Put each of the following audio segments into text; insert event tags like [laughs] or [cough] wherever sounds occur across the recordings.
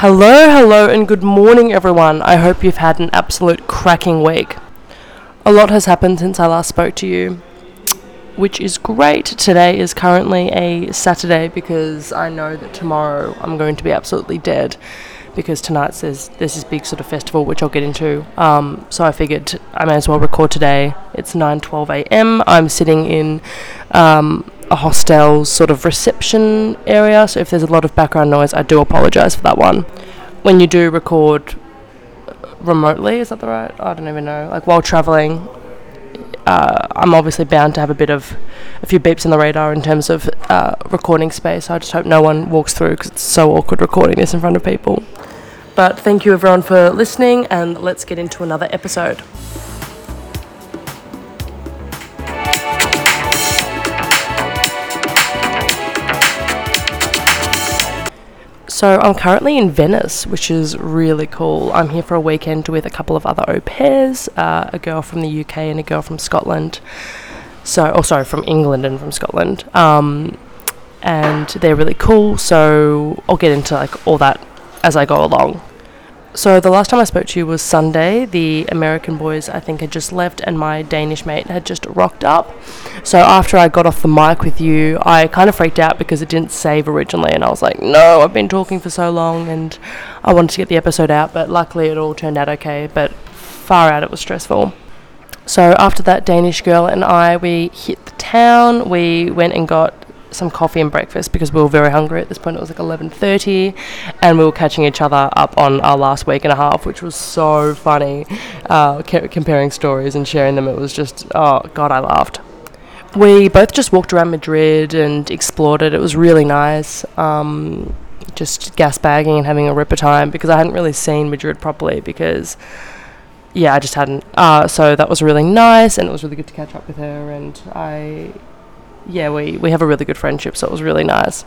Hello, hello, and good morning, everyone. I hope you've had an absolute cracking week. A lot has happened since I last spoke to you, which is great. Today is currently a Saturday because I know that tomorrow I'm going to be absolutely dead because tonight's there's, there's this big sort of festival which I'll get into. Um, so I figured I may as well record today. It's 9:12 a.m. I'm sitting in um, a hostel sort of reception area, so if there's a lot of background noise, I do apologise for that one. When you do record remotely, is that the right? I don't even know. Like while travelling, uh, I'm obviously bound to have a bit of a few beeps in the radar in terms of uh, recording space. I just hope no one walks through because it's so awkward recording this in front of people. But thank you everyone for listening, and let's get into another episode. So I'm currently in Venice, which is really cool. I'm here for a weekend with a couple of other au pairs, uh, a girl from the UK and a girl from Scotland. So, oh sorry, from England and from Scotland. Um, and they're really cool. So I'll get into like all that as I go along. So the last time I spoke to you was Sunday. The American boys, I think, had just left, and my Danish mate had just rocked up. So after I got off the mic with you, I kind of freaked out because it didn't save originally, and I was like, "No, I've been talking for so long, and I wanted to get the episode out." But luckily, it all turned out okay. But far out, it was stressful. So after that, Danish girl and I, we hit the town. We went and got some coffee and breakfast because we were very hungry at this point. It was like 11:30, and we were catching each other up on our last week and a half, which was so funny. Uh, comparing stories and sharing them, it was just oh god, I laughed. We both just walked around Madrid and explored it. It was really nice. Um, just gas bagging and having a ripper time because I hadn't really seen Madrid properly because yeah, I just hadn't. Uh, so that was really nice, and it was really good to catch up with her. And I yeah, we, we have a really good friendship, so it was really nice.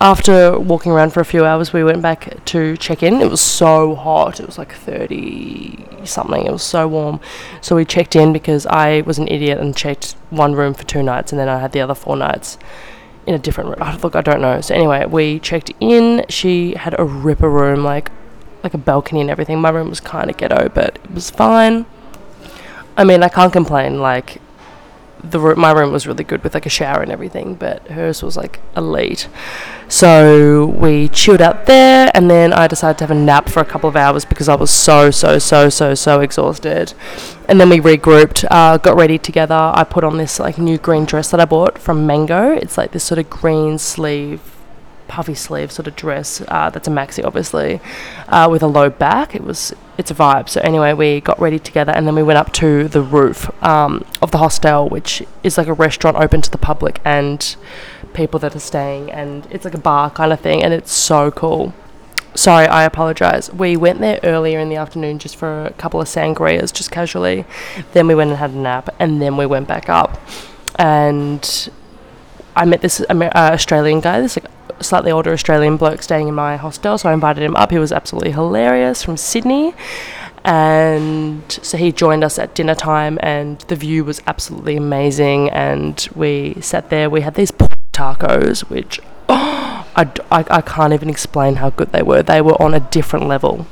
After walking around for a few hours, we went back to check in. It was so hot. It was like 30 something. It was so warm. So we checked in because I was an idiot and checked one room for two nights, and then I had the other four nights in a different room. [sighs] Look, I don't know. So anyway, we checked in. She had a ripper room, like like a balcony and everything. My room was kind of ghetto, but it was fine. I mean, I can't complain. Like the room, my room was really good with like a shower and everything, but hers was like elite. So we chilled out there, and then I decided to have a nap for a couple of hours because I was so so so so so exhausted. And then we regrouped, uh, got ready together. I put on this like new green dress that I bought from Mango. It's like this sort of green sleeve puffy sleeve sort of dress. Uh, that's a maxi, obviously, uh, with a low back. It was it's a vibe. So anyway, we got ready together, and then we went up to the roof um, of the hostel, which is like a restaurant open to the public and people that are staying, and it's like a bar kind of thing, and it's so cool. Sorry, I apologize. We went there earlier in the afternoon just for a couple of sangrias, just casually. Then we went and had a nap, and then we went back up. And I met this Amer- uh, Australian guy, this like slightly older Australian bloke staying in my hostel, so I invited him up. He was absolutely hilarious from Sydney. And so he joined us at dinner time, and the view was absolutely amazing. And we sat there, we had these pork tacos, which oh, [gasps] I, I, I can't even explain how good they were. They were on a different level.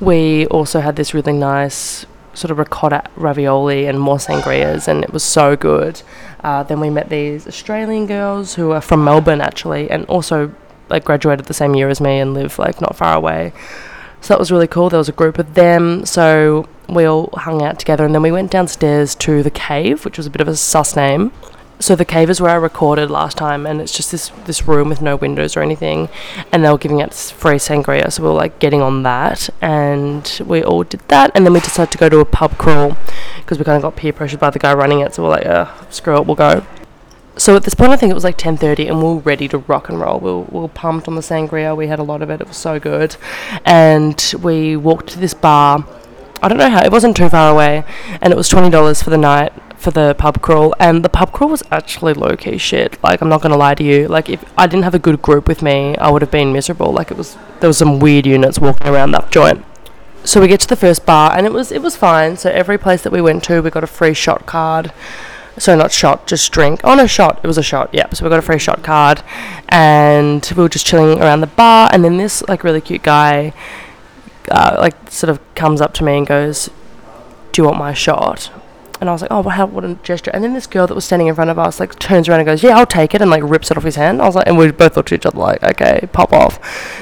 We also had this really nice sort of ricotta ravioli and more sangrias, and it was so good. Uh, then we met these Australian girls who are from Melbourne actually, and also like graduated the same year as me and live like not far away. So that was really cool. There was a group of them, so we all hung out together, and then we went downstairs to the cave, which was a bit of a sus name so the cave is where I recorded last time, and it's just this this room with no windows or anything, and they were giving out free sangria, so we were like getting on that, and we all did that, and then we decided to go to a pub crawl because we kind of got peer pressured by the guy running it, so we're like, screw it, we'll go. So at this point, I think it was like 10:30, and we were ready to rock and roll. We were, we were pumped on the sangria. We had a lot of it. It was so good, and we walked to this bar. I don't know how. It wasn't too far away, and it was twenty dollars for the night for the pub crawl, and the pub crawl was actually low key shit. Like I'm not gonna lie to you. Like if I didn't have a good group with me, I would have been miserable. Like it was there was some weird units walking around that joint. So we get to the first bar, and it was it was fine. So every place that we went to, we got a free shot card. So not shot, just drink. Oh no, shot. It was a shot. Yep. So we got a free shot card, and we were just chilling around the bar. And then this like really cute guy, uh, like sort of comes up to me and goes, "Do you want my shot?" And I was like, "Oh, wow, what a gesture!" And then this girl that was standing in front of us like turns around and goes, "Yeah, I'll take it," and like rips it off his hand. I was like, and we both looked at each other like, "Okay, pop off."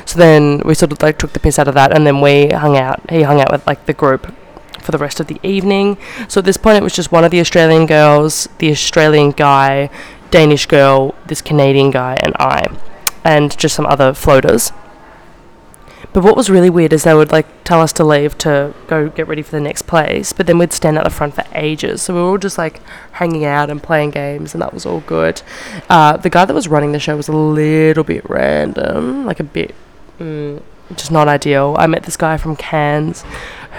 So then we sort of like took the piss out of that, and then we hung out. He hung out with like the group for the rest of the evening. So at this point, it was just one of the Australian girls, the Australian guy, Danish girl, this Canadian guy, and I, and just some other floaters. But what was really weird is they would like tell us to leave to go get ready for the next place, but then we'd stand at the front for ages. So we were all just like hanging out and playing games, and that was all good. Uh, the guy that was running the show was a little bit random, like a bit. Mm, just not ideal. I met this guy from Cairns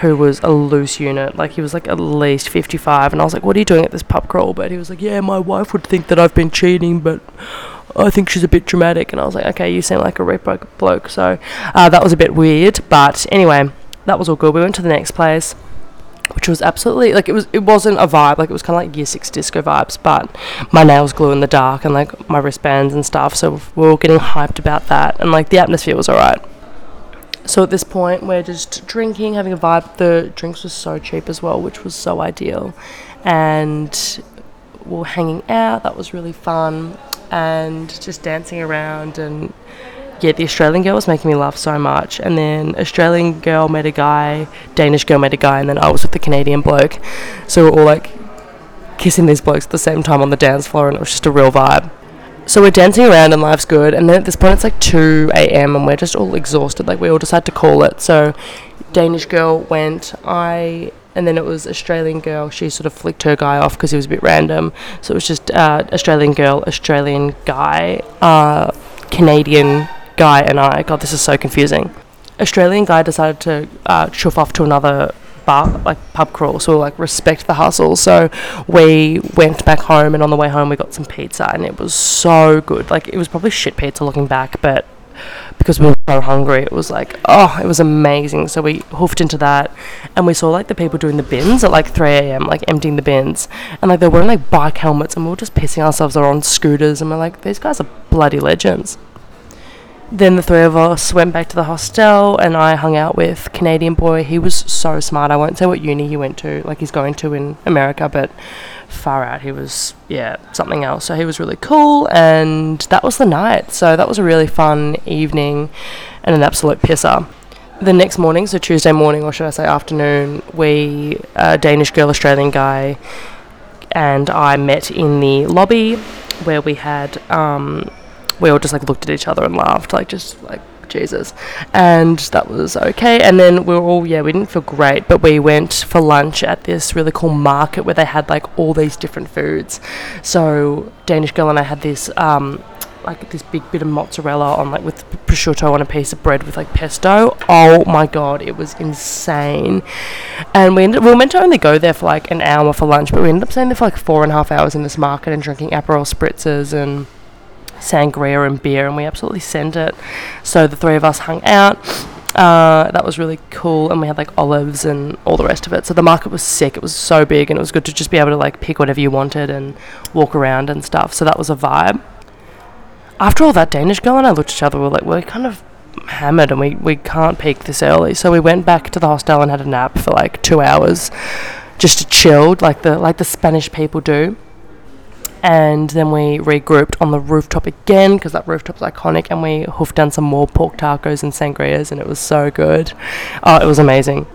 who was a loose unit. Like he was like at least 55 and I was like, "What are you doing at this pub crawl?" But he was like, "Yeah, my wife would think that I've been cheating, but I think she's a bit dramatic." And I was like, "Okay, you seem like a rip bloke." So, uh, that was a bit weird, but anyway, that was all good. We went to the next place which was absolutely like it was it wasn't a vibe like it was kind of like year six disco vibes but my nails glue in the dark and like my wristbands and stuff so we were all getting hyped about that and like the atmosphere was alright so at this point, we're just drinking, having a vibe. The drinks were so cheap as well, which was so ideal. And we are hanging out. That was really fun. And just dancing around. And yeah, the Australian girl was making me laugh so much. And then Australian girl met a guy, Danish girl met a guy, and then I was with the Canadian bloke. So we're all like kissing these blokes at the same time on the dance floor, and it was just a real vibe so we're dancing around and life's good and then at this point it's like 2 a.m and we're just all exhausted like we all decided to call it so danish girl went i and then it was australian girl. She sort of flicked her guy off because he was a bit random. So it was just uh, australian girl australian guy uh, canadian guy and i. God this is so confusing. Australian guy decided to uh, chuff off to another bar like pub crawl. So like respect the hustle. So we went back home and on the way home we got some pizza and it was so good. Like it was probably shit pizza looking back but because we were so hungry it was like oh it was amazing so we hoofed into that and we saw like the people doing the bins at like 3am like emptying the bins and like they were wearing like bike helmets and we were just pissing ourselves on scooters and we're like these guys are bloody legends then the three of us went back to the hostel and I hung out with Canadian boy. He was so smart. I won't say what uni he went to, like he's going to in America, but far out. He was, yeah, something else. So he was really cool and that was the night. So that was a really fun evening and an absolute pisser. The next morning, so Tuesday morning, or should I say afternoon, we, a Danish girl, Australian guy, and I met in the lobby where we had um, we all just like looked at each other and laughed, like just like Jesus. And that was okay. And then we were all, yeah, we didn't feel great, but we went for lunch at this really cool market where they had like all these different foods. So Danish girl and I had this, um, like this big bit of mozzarella on like with prosciutto on a piece of bread with like pesto. Oh my god, it was insane. And we ended, we were meant to only go there for like an hour for lunch, but we ended up staying there for like four and a half hours in this market and drinking Aperol spritzers and sangria and beer, and we absolutely sent it. So the three of us hung out. Uh, that was really cool, and we had like olives and all the rest of it. So the market was sick. It was so big, and it was good to just be able to like pick whatever you wanted and walk around and stuff. So that was a vibe. After all that, Danish girl and I looked at each other. We were like, we're kind of hammered, and we we can't peak this early. So we went back to the hostel and had a nap for like two hours, just to chill, like the like the Spanish people do and then we regrouped on the rooftop again because that rooftop's iconic and we hoofed down some more pork tacos and sangrias and it was so good. Oh it was amazing.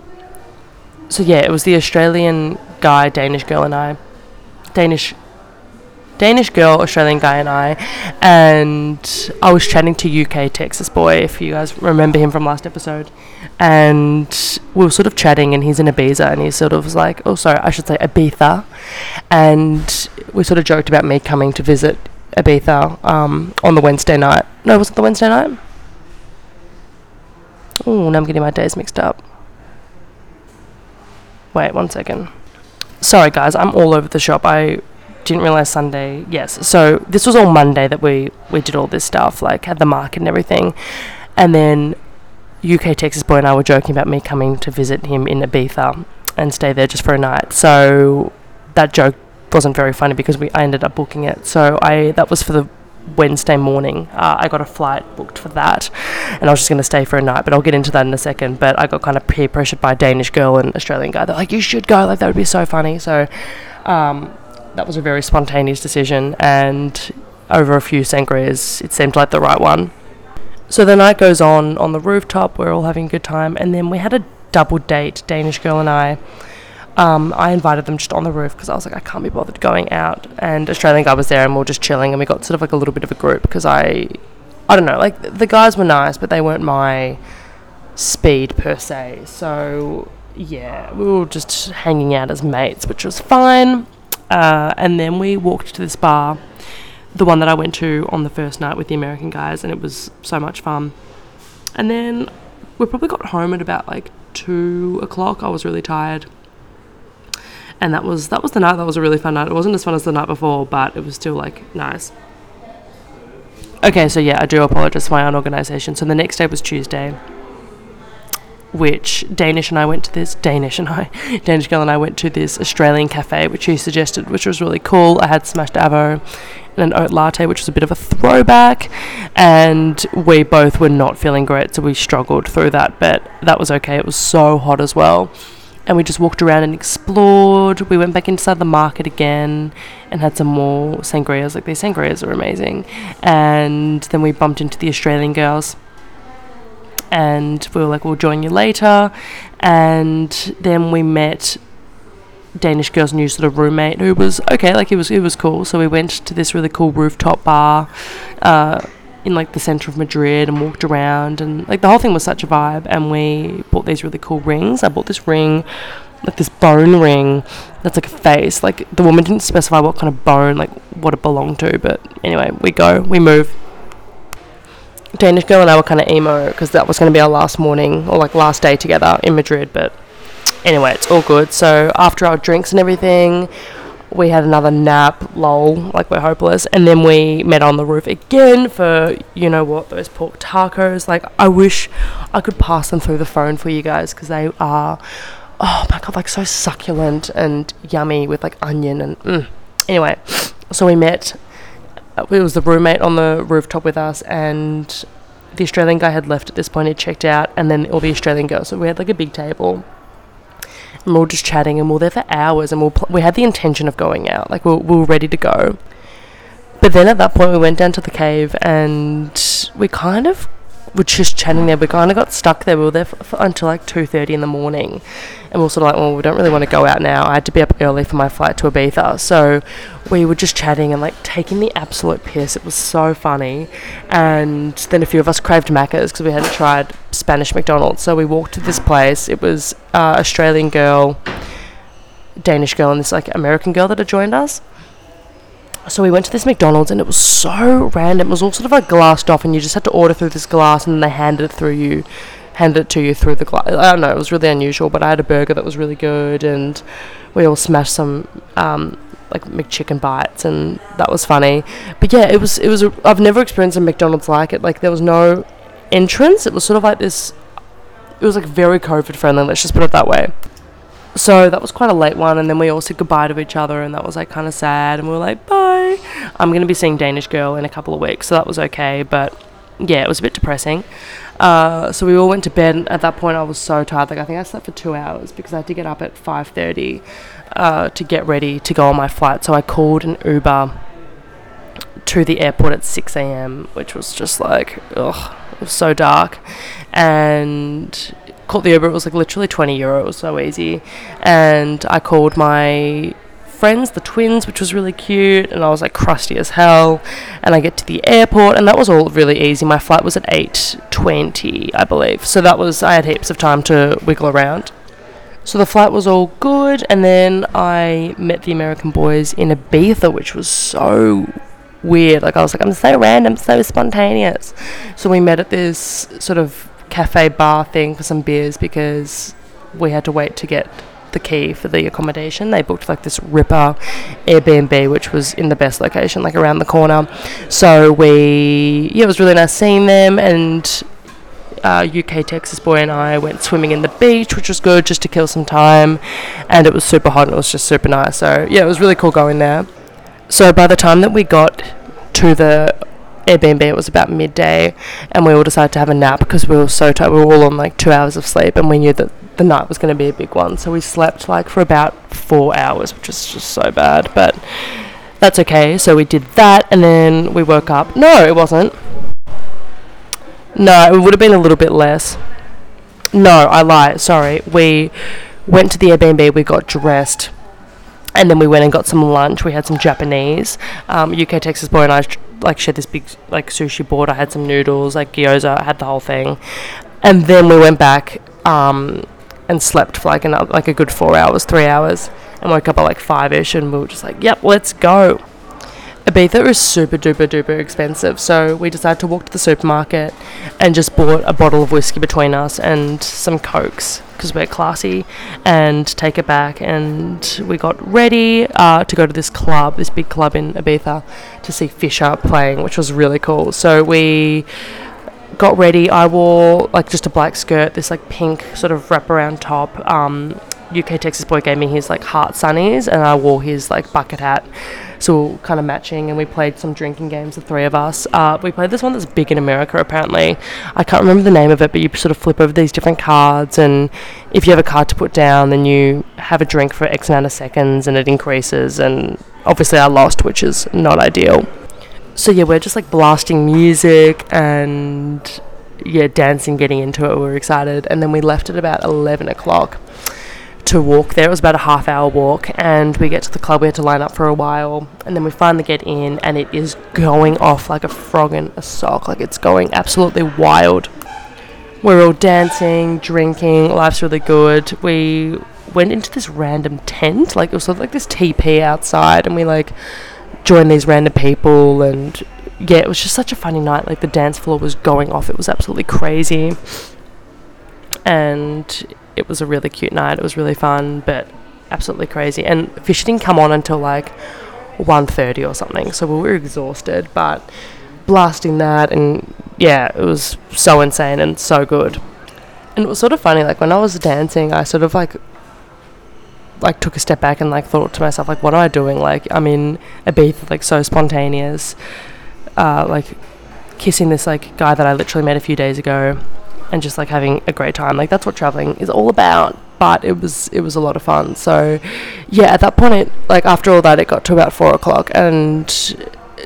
So yeah it was the australian guy danish girl and i. Danish Danish girl, Australian guy, and I. And I was chatting to UK Texas boy, if you guys remember him from last episode. And we were sort of chatting, and he's in Ibiza, and he sort of was like, oh, sorry, I should say Ibiza. And we sort of joked about me coming to visit Ibiza um, on the Wednesday night. No, was it the Wednesday night? Oh, now I'm getting my days mixed up. Wait, one second. Sorry, guys, I'm all over the shop. I didn't realize Sunday. Yes, so this was all Monday that we we did all this stuff, like had the market and everything, and then UK Texas boy and I were joking about me coming to visit him in Ibiza and stay there just for a night. So that joke wasn't very funny because we I ended up booking it. So I that was for the Wednesday morning. Uh, I got a flight booked for that, and I was just going to stay for a night. But I'll get into that in a second. But I got kind of peer pressured by a Danish girl and Australian guy. They're like, "You should go. Like that would be so funny." So um, that was a very spontaneous decision, and over a few sangrias, it seemed like the right one. So the night goes on on the rooftop. We're all having a good time, and then we had a double date, Danish girl and I. Um, I invited them just on the roof because I was like, I can't be bothered going out. And Australian guy was there, and we are just chilling, and we got sort of like a little bit of a group because I, I don't know, like the guys were nice, but they weren't my speed per se. So yeah, we were just hanging out as mates, which was fine. Uh, and then we walked to this bar, the one that I went to on the first night with the American guys, and it was so much fun. And then we probably got home at about like two o'clock. I was really tired. And that was that was the night. That was a really fun night. It wasn't as fun as the night before but it was still like nice. Okay so yeah i do apologize for my unorganization. So the next day was tuesday which Danish and I went to this Danish and I [laughs] Danish girl and I went to this Australian cafe which he suggested which was really cool. I had smashed avo and an oat latte which was a bit of a throwback and we both were not feeling great so we struggled through that but that was okay. It was so hot as well and we just walked around and explored. We went back inside the market again and had some more sangrias. Like these sangrias are amazing. And then we bumped into the Australian girls. And we were like, we'll join you later. And then we met Danish girl's new sort of roommate who was okay, like it was it was cool. So we went to this really cool rooftop bar. Uh, in like the center of Madrid and walked around and like the whole thing was such a vibe and we bought these really cool rings. I bought this ring like this bone ring that's like a face. Like the woman didn't specify what kind of bone, like what it belonged to, but anyway, we go, we move. Danish girl and I were kind of emo because that was going to be our last morning or like last day together in Madrid, but anyway, it's all good. So after our drinks and everything, we had another nap, lol, like we're hopeless, and then we met on the roof again for you know what those pork tacos. Like I wish I could pass them through the phone for you guys because they are, oh my god, like so succulent and yummy with like onion and mm. anyway. So we met. Uh, it was the roommate on the rooftop with us, and the Australian guy had left at this point. He checked out, and then all the Australian girls. So we had like a big table and we were just chatting and we were there for hours and we, pl- we had the intention of going out like we we were ready to go but then at that point we went down to the cave and we kind of were just chatting there. We kind of got stuck there. We were there for, for until like two thirty in the morning, and we were sort of like, well, we don't really want to go out now. I had to be up early for my flight to Ibiza, so we were just chatting and like taking the absolute piss. It was so funny, and then a few of us craved Macca's because we hadn't tried Spanish McDonald's. So we walked to this place. It was uh, Australian girl, Danish girl, and this like American girl that had joined us so we went to this McDonald's and it was so random. It was all sort of like glassed off, and you just had to order through this glass, and they handed it through you, handed it to you through the glass. I don't know. It was really unusual, but I had a burger that was really good, and we all smashed some um, like McChicken bites, and that was funny. But yeah, it was it was. A, I've never experienced a McDonald's like it. Like there was no entrance. It was sort of like this. It was like very COVID friendly. Let's just put it that way so that was quite a late one and then we all said goodbye to each other and that was like kind of sad and we were like bye. I'm going to be seeing danish girl in a couple of weeks so that was okay but yeah it was a bit depressing. Uh, so we all went to bed at that point i was so tired like i think i slept for two hours because i had to get up at 5.30 uh, to get ready to go on my flight so i called an uber to the airport at 6 a.m which was just like ugh it was so dark and called the Uber. It was like literally 20 euro. It was so easy. And I called my friends, the twins, which was really cute. And I was like crusty as hell. And I get to the airport, and that was all really easy. My flight was at 8:20, I believe. So that was I had heaps of time to wiggle around. So the flight was all good, and then I met the American boys in Ibiza, which was so weird. Like I was like, I'm so random, so spontaneous. So we met at this sort of cafe bar thing for some beers because we had to wait to get the key for the accommodation. They booked like this ripper Airbnb, which was in the best location, like around the corner. So we, yeah, it was really nice seeing them, and uh, UK Texas boy and I went swimming in the beach, which was good just to kill some time. And it was super hot and it was just super nice. So, yeah, it was really cool going there. So, by the time that we got to the Airbnb, it was about midday, and we all decided to have a nap because we were so tired. We were all on like two hours of sleep, and we knew that the night was going to be a big one. So, we slept like for about four hours, which is just so bad. But that's okay. So, we did that, and then we woke up. No, it wasn't. No, it would have been a little bit less. No, I lie. Sorry. We went to the Airbnb, we got dressed, and then we went and got some lunch. We had some Japanese. Um, UK Texas boy and I like shared this big like sushi board. I had some noodles, like gyoza. I had the whole thing, and then we went back um, and slept for like another like a good four hours, three hours, and woke up at like five ish, and we were just like, "Yep, let's go." Ibiza is super duper duper expensive, so we decided to walk to the supermarket and just bought a bottle of whiskey between us and some cokes because we're classy and take it back. And we got ready uh, to go to this club, this big club in Ibiza, to see Fisher playing, which was really cool. So we got ready. I wore like just a black skirt, this like pink sort of wraparound top. Um, UK Texas boy gave me his like heart sunnies, and I wore his like bucket hat. So kind of matching and we played some drinking games the three of us. Uh, we played this one that's big in america apparently. I can't remember the name of it but you sort of flip over these different cards and if you have a card to put down then you have a drink for x amount of seconds and it increases and obviously i lost which is not ideal. So yeah we're just like blasting music and yeah dancing getting into it. We were excited. And then we left at about 11 o'clock to walk there. It was about a half hour walk, and we get to the club. We had to line up for a while, and then we finally get in, and it is going off like a frog in a sock. Like it's going absolutely wild. We're all dancing, drinking. Life's really good. We went into this random tent, like it was sort of like this TP outside, and we like joined these random people, and yeah, it was just such a funny night. Like the dance floor was going off. It was absolutely crazy. And it was a really cute night. It was really fun, but absolutely crazy. And Fisher didn't come on until like 1.30 or something, so we were exhausted, but blasting that and yeah, it was so insane and so good. And it was sort of funny, like when I was dancing, I sort of like like took a step back and like thought to myself like what am I doing? Like I'm in Ibiza, like so spontaneous, uh, like kissing this like guy that I literally met a few days ago and just like having a great time. Like that's what traveling is all about. But it was it was a lot of fun. So yeah, at that point, it, like after all that, it got to about four o'clock, and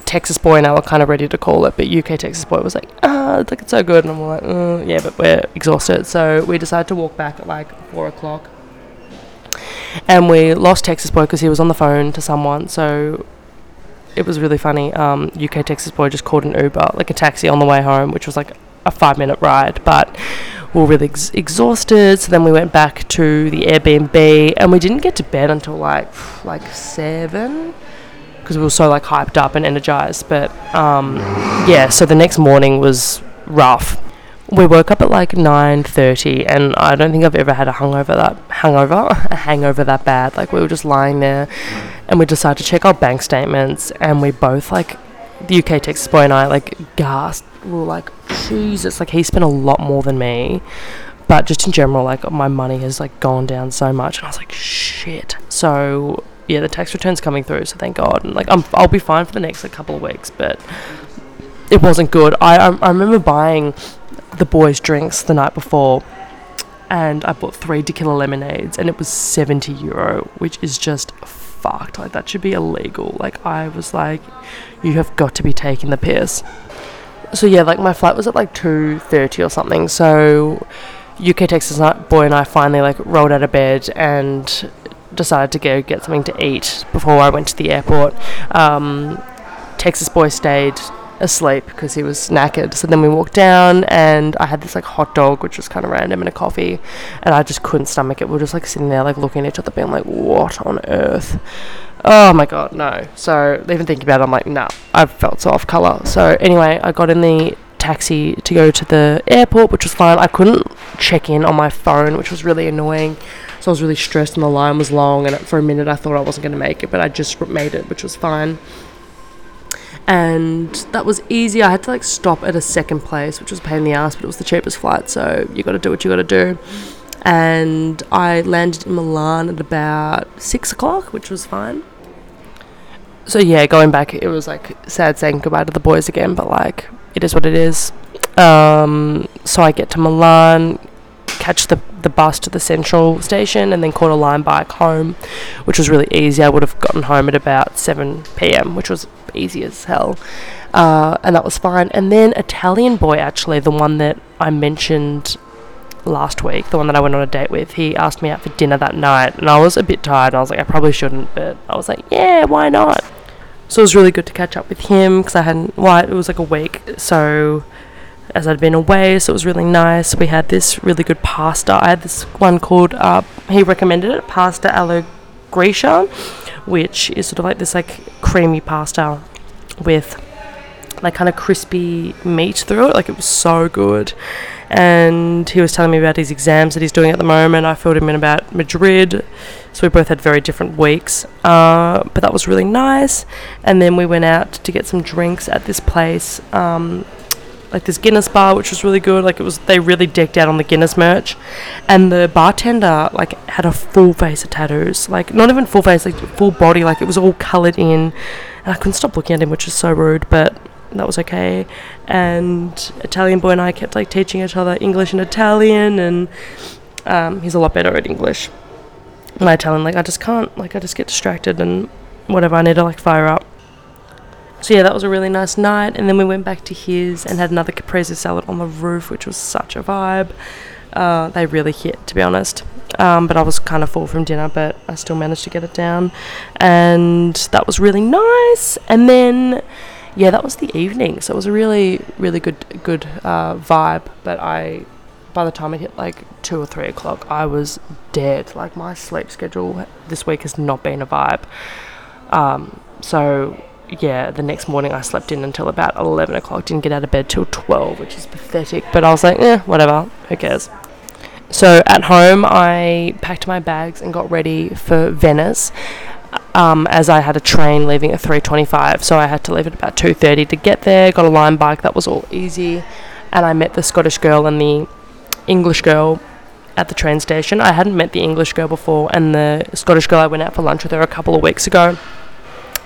Texas boy and I were kind of ready to call it, but UK Texas boy was like, ah, it's like it's so good, and I'm like, mm, yeah, but we're exhausted, so we decided to walk back at like four o'clock, and we lost Texas boy because he was on the phone to someone, so it was really funny. Um, UK Texas boy just called an Uber, like a taxi on the way home, which was like a five minute ride, but we were really ex- exhausted. So then we went back to the Airbnb, and we didn't get to bed until like like seven because we were so like hyped up and energized. But um, yeah, so the next morning was rough. We woke up at like nine thirty, and I don't think I've ever had a hungover that hangover [laughs] a hangover that bad. Like we were just lying there, and we decided to check our bank statements, and we both like the UK Texas boy and I like gasped. We were like, Jesus, like he spent a lot more than me. But just in general, like my money has like gone down so much, and I was like, shit. So yeah, the tax return's coming through, so thank God. And like I'm, I'll be fine for the next like, couple of weeks, but it wasn't good. I, I I remember buying the boys drinks the night before, and I bought three tequila lemonades, and it was seventy euro, which is just fucked. Like that should be illegal. Like I was like, you have got to be taking the piss. So yeah, like my flight was at like two thirty or something. So UK Texas boy and I finally like rolled out of bed and decided to go get something to eat before I went to the airport. Um, Texas boy stayed asleep because he was knackered. So then we walked down and I had this like hot dog, which was kind of random, and a coffee, and I just couldn't stomach it. We were just like sitting there, like looking at each other, being like, "What on earth?" Oh my god, no. So even thinking about it, I'm like, nah, I felt so off color. So anyway, I got in the taxi to go to the airport, which was fine. I couldn't check in on my phone, which was really annoying. So I was really stressed, and the line was long. And for a minute, I thought I wasn't going to make it, but I just made it, which was fine. And that was easy. I had to like stop at a second place, which was pain in the ass, but it was the cheapest flight, so you got to do what you got to do. And I landed in Milan at about six o'clock, which was fine. So yeah, going back, it was like sad saying goodbye to the boys again, but like it is what it is. Um, so I get to Milan, catch the the bus to the central station, and then caught a Lime bike home, which was really easy. I would have gotten home at about seven p.m., which was easy as hell, uh, and that was fine. And then Italian boy, actually, the one that I mentioned last week, the one that I went on a date with, he asked me out for dinner that night, and I was a bit tired. And I was like, I probably shouldn't, but I was like, yeah, why not? So it was really good to catch up with him because I hadn't. Well, it was like a week, so as I'd been away, so it was really nice. We had this really good pasta. I had this one called. Uh, he recommended it, pasta alla gricia, which is sort of like this like creamy pasta with like kind of crispy meat through it. Like it was so good. And he was telling me about his exams that he's doing at the moment. I filled him in about Madrid. So we both had very different weeks. Uh, but that was really nice. And then we went out to get some drinks at this place. Um, like this Guinness bar, which was really good. Like it was, they really decked out on the Guinness merch, and the bartender like had a full face of tattoos, like not even full face, like full body, like it was all coloured in. And I couldn't stop looking at him, which is so rude, but that was okay. And Italian boy and I kept like teaching each other English and Italian, and um, he's a lot better at English. My Italian, like I just can't, like I just get distracted and whatever. I need to like fire up. So yeah, that was a really nice night, and then we went back to his and had another caprese salad on the roof, which was such a vibe. Uh, they really hit, to be honest. Um, but I was kind of full from dinner, but I still managed to get it down, and that was really nice. And then, yeah, that was the evening, so it was a really, really good, good uh, vibe. But I, by the time it hit like two or three o'clock, I was dead. Like my sleep schedule this week has not been a vibe. Um, so yeah, the next morning I slept in until about 11 o'clock, didn't get out of bed till 12, which is pathetic, but I was like, eh, whatever, who cares. So at home, I packed my bags and got ready for Venice. Um, as I had a train leaving at 3:25, so I had to leave at about 2:30 to get there. Got a Lime bike, that was all easy, and I met the Scottish girl and the English girl at the train station. I hadn't met the English girl before, and the Scottish girl I went out for lunch with her a couple of weeks ago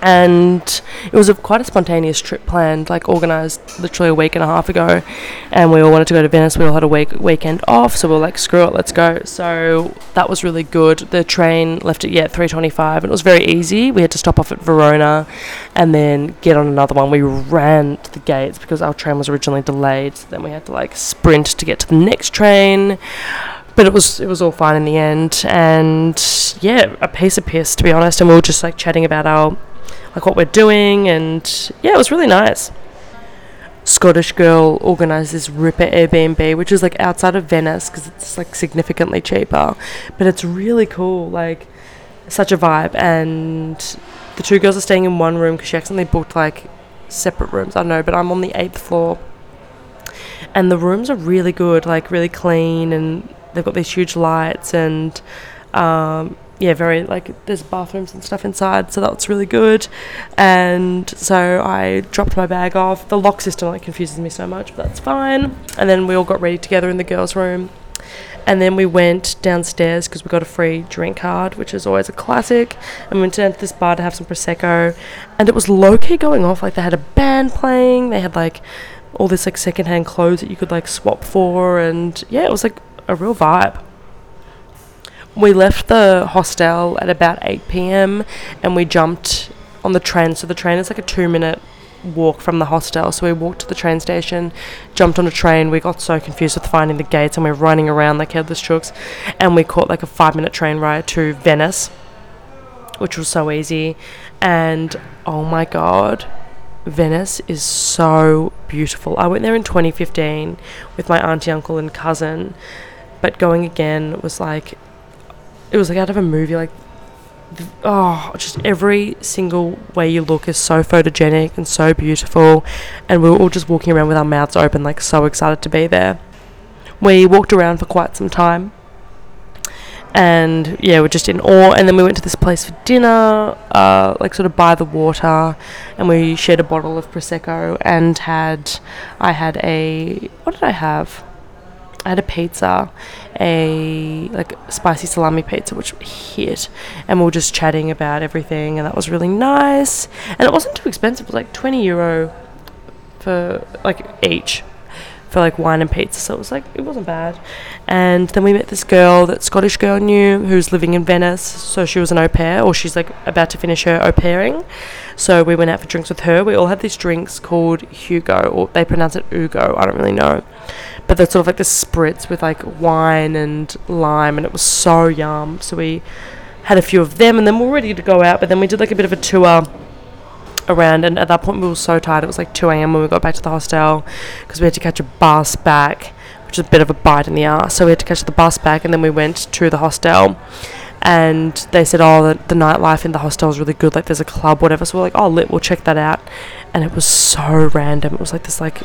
and it was a quite a spontaneous trip planned, like organised literally a week and a half ago. And we all wanted to go to Venice. We all had a week weekend off, so we were like, "Screw it, let's go." So that was really good. The train left at yeah three twenty-five, and it was very easy. We had to stop off at Verona, and then get on another one. We ran to the gates because our train was originally delayed. So then we had to like sprint to get to the next train but it was it was all fine in the end and yeah a piece of piss to be honest and we were just like chatting about our like what we're doing, and yeah, it was really nice. Scottish girl organised this ripper Airbnb, which is like outside of Venice because it's like significantly cheaper, but it's really cool. Like such a vibe, and the two girls are staying in one room because she accidentally booked like separate rooms. I don't know, but I'm on the eighth floor, and the rooms are really good, like really clean, and they've got these huge lights and um, yeah, very like there's bathrooms and stuff inside, so that's really good. And so I dropped my bag off. The lock system like confuses me so much, but that's fine. And then we all got ready together in the girls' room. And then we went downstairs because we got a free drink card, which is always a classic. And we went down to this bar to have some prosecco, and it was low key going off. Like they had a band playing, they had like all this like secondhand clothes that you could like swap for, and yeah, it was like a real vibe we left the hostel at about 8 p.m. and we jumped on the train. So the train is like a two minute walk from the hostel. So we walked to the train station, jumped on a train. We got so confused with finding the gates and we are running around like headless chooks. And we caught like a five minute train ride to Venice, which was so easy. And oh my god. Venice is so beautiful. I went there in 2015 with my auntie, uncle, and cousin, but going again was like it was like out of a movie. Like, oh, just every single way you look is so photogenic and so beautiful. And we were all just walking around with our mouths open, like so excited to be there. We walked around for quite some time. and yeah, we're just in awe. And then we went to this place for dinner, uh, like sort of by the water, and we shared a bottle of prosecco and had, I had a what did I have? I had a pizza, a like spicy salami pizza, which hit, and we were just chatting about everything, and that was really nice. And it wasn't too expensive; it was like twenty euro for like each for like wine and pizza. So it was like it wasn't bad. And then we met this girl that Scottish girl knew who's living in Venice. So she was an au pair, or she's like about to finish her au pairing. So we went out for drinks with her. We all had these drinks called Hugo, or they pronounce it Ugo. I don't really know. But they're sort of like the spritz with like wine and lime, and it was so yum. So we had a few of them, and then we were ready to go out. But then we did like a bit of a tour around and at that point we were so tired it was like 2am when we got back to the hostel because we had to catch a bus back which is a bit of a bite in the ass so we had to catch the bus back and then we went to the hostel and they said oh the, the nightlife in the hostel is really good like there's a club whatever so we're like oh lit we'll check that out and it was so random it was like this like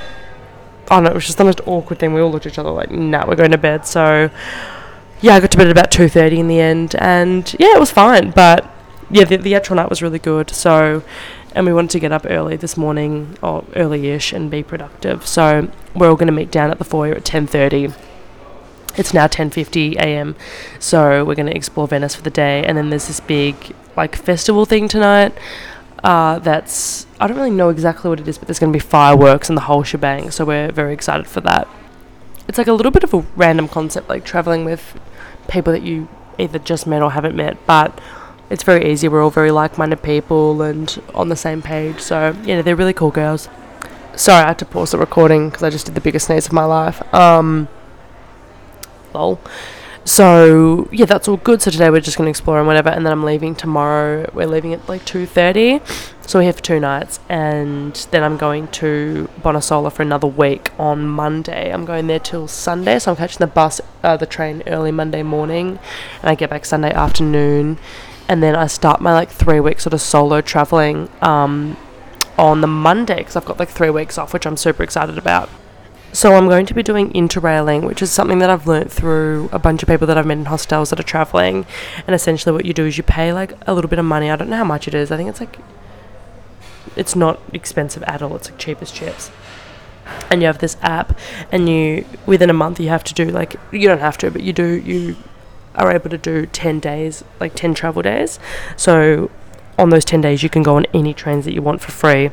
oh no it was just the most awkward thing we all looked at each other like nah we're going to bed so yeah I got to bed at about 2.30 in the end and yeah it was fine but yeah the, the actual night was really good so and we wanted to get up early this morning or early-ish and be productive. So we're all going to meet down at the foyer at 10:30. It's now 10:50 a.m. So we're going to explore Venice for the day, and then there's this big like festival thing tonight. Uh, that's I don't really know exactly what it is, but there's going to be fireworks and the whole shebang. So we're very excited for that. It's like a little bit of a random concept, like traveling with people that you either just met or haven't met, but it's very easy. We're all very like-minded people and on the same page. So yeah, they're really cool girls. Sorry, I had to pause the recording because I just did the biggest sneeze of my life. Um, lol. So yeah, that's all good. So today we're just gonna explore and whatever, and then I'm leaving tomorrow. We're leaving at like two thirty, so we're here for two nights, and then I'm going to Bonassola for another week on Monday. I'm going there till Sunday, so I'm catching the bus, uh, the train early Monday morning, and I get back Sunday afternoon and then I start my like three week sort of solo traveling um, on the Monday because I've got like three weeks off, which I'm super excited about. So I'm going to be doing interrailing, which is something that I've learnt through a bunch of people that I've met in hostels that are traveling. And essentially, what you do is you pay like a little bit of money. I don't know how much it is. I think it's like it's not expensive at all. It's like cheap as chips. And you have this app, and you within a month you have to do like you don't have to, but you do you are able to do 10 days, like 10 travel days. So on those 10 days, you can go on any trains that you want for free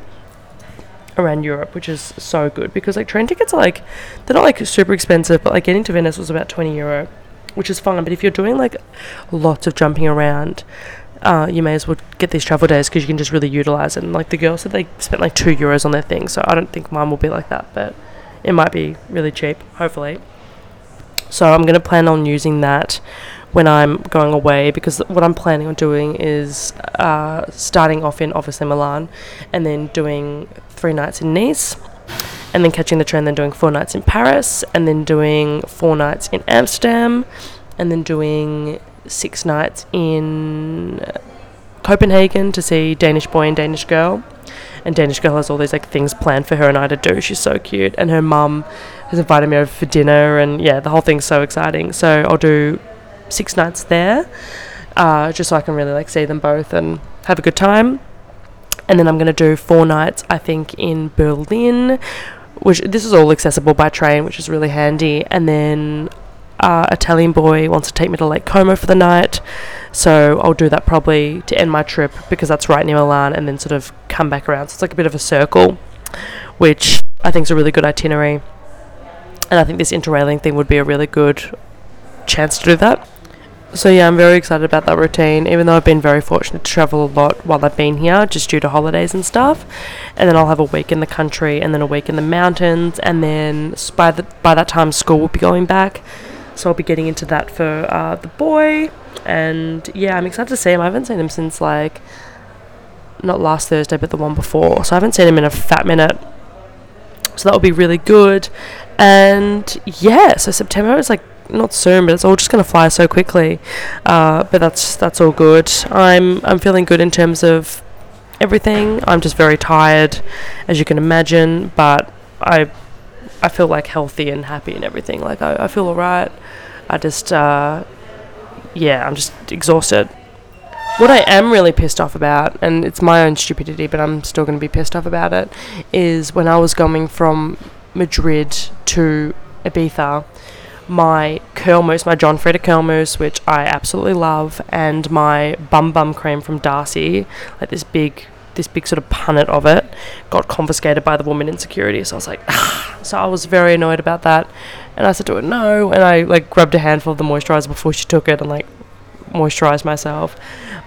around Europe, which is so good because like train tickets are like, they're not like super expensive, but like getting to Venice was about 20 euro, which is fine. But if you're doing like lots of jumping around, uh, you may as well get these travel days because you can just really utilize it. And like the girl said, they spent like two euros on their thing, so I don't think mine will be like that, but it might be really cheap, hopefully. So I'm to plan on using that when I'm going away because what I'm planning on doing is uh, starting off in obviously Milan and then doing three nights in Nice and then catching the train, then doing four nights in Paris and then doing four nights in Amsterdam and then doing six nights in Copenhagen to see Danish boy and Danish girl. And Danish girl has all these like things planned for her and I to do. She's so cute, and her mum has invited me over for dinner, and yeah, the whole thing's so exciting. So I'll do six nights there, uh, just so I can really like see them both and have a good time. And then I'm gonna do four nights, I think, in Berlin, which this is all accessible by train, which is really handy. And then uh, Italian boy wants to take me to Lake Como for the night, so I'll do that probably to end my trip because that's right near Milan, and then sort of come back around. So it's like a bit of a circle, which I think is a really good itinerary and I think this interrailing thing would be a really good chance to do that. So yeah, I'm very excited about that routine. Even though I've been very fortunate to travel a lot while I've been here, just due to holidays and stuff. And then I'll have a week in the country, and then a week in the mountains, and then by the by that time school will be going back. So I'll be getting into that for uh, the boy. And yeah, I'm excited to see him. I haven't seen him since like not last Thursday, but the one before. So I haven't seen him in a fat minute. So that will be really good. And yeah, so September is like not soon, but it's all just gonna fly so quickly. Uh, but that's that's all good. I'm I'm feeling good in terms of everything. I'm just very tired, as you can imagine, but I I feel like healthy and happy and everything. Like I, I feel alright. I just uh, yeah, I'm just exhausted. What I am really pissed off about, and it's my own stupidity, but I'm still going to be pissed off about it, is when I was going from Madrid to Ibiza, my curl mousse, my John Frieda curl mousse, which I absolutely love, and my bum bum cream from Darcy, like this big, this big sort of punnet of it, got confiscated by the woman in security. So I was like, ah. so I was very annoyed about that, and I said to her no, and I like grabbed a handful of the moisturizer before she took it and like moisturized myself.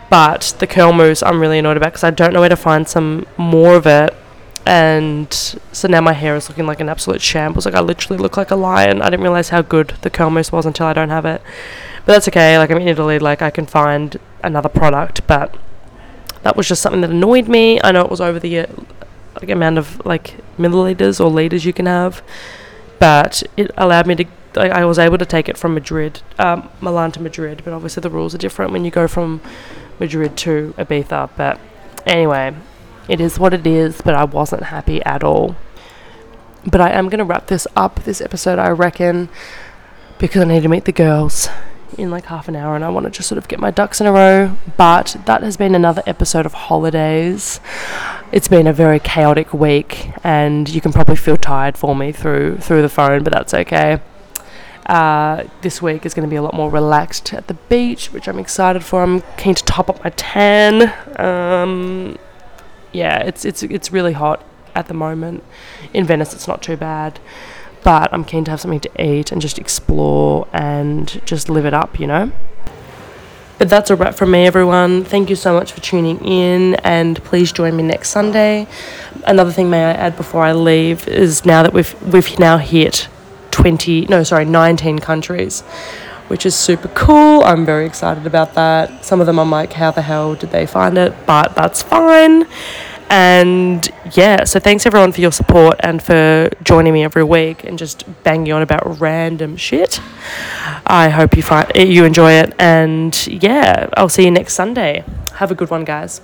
But the curl mousse, I'm really annoyed about because I don't know where to find some more of it and so now my hair is looking like an absolute shambles. Like I literally look like a lion. I didn't realize how good the curl mousse was until I don't have it. But that's okay. Like I'm in Italy, like I can find another product. But that was just something that annoyed me. I know it was over the like amount of like milliliters or liters you can have, but it allowed me to. Like, I was able to take it from Madrid, um, Milan to Madrid. But obviously the rules are different when you go from Madrid to Ibiza. But anyway, it is what it is, but I wasn't happy at all. But I am going to wrap this up, this episode, I reckon, because I need to meet the girls in like half an hour and I want to just sort of get my ducks in a row. But that has been another episode of Holidays. It's been a very chaotic week and you can probably feel tired for me through through the phone, but that's okay. Uh, this week is going to be a lot more relaxed at the beach, which I'm excited for. I'm keen to top up my tan. Um, yeah, it's it's it's really hot at the moment. In Venice, it's not too bad, but I'm keen to have something to eat and just explore and just live it up, you know. But that's a wrap from me, everyone. Thank you so much for tuning in, and please join me next Sunday. Another thing, may I add before I leave, is now that we've we've now hit twenty, no, sorry, nineteen countries, which is super cool. I'm very excited about that. Some of them I'm like, how the hell did they find it? But that's fine. And yeah, so thanks everyone for your support and for joining me every week and just banging on about random shit. I hope you find you enjoy it and yeah, I'll see you next Sunday. Have a good one, guys.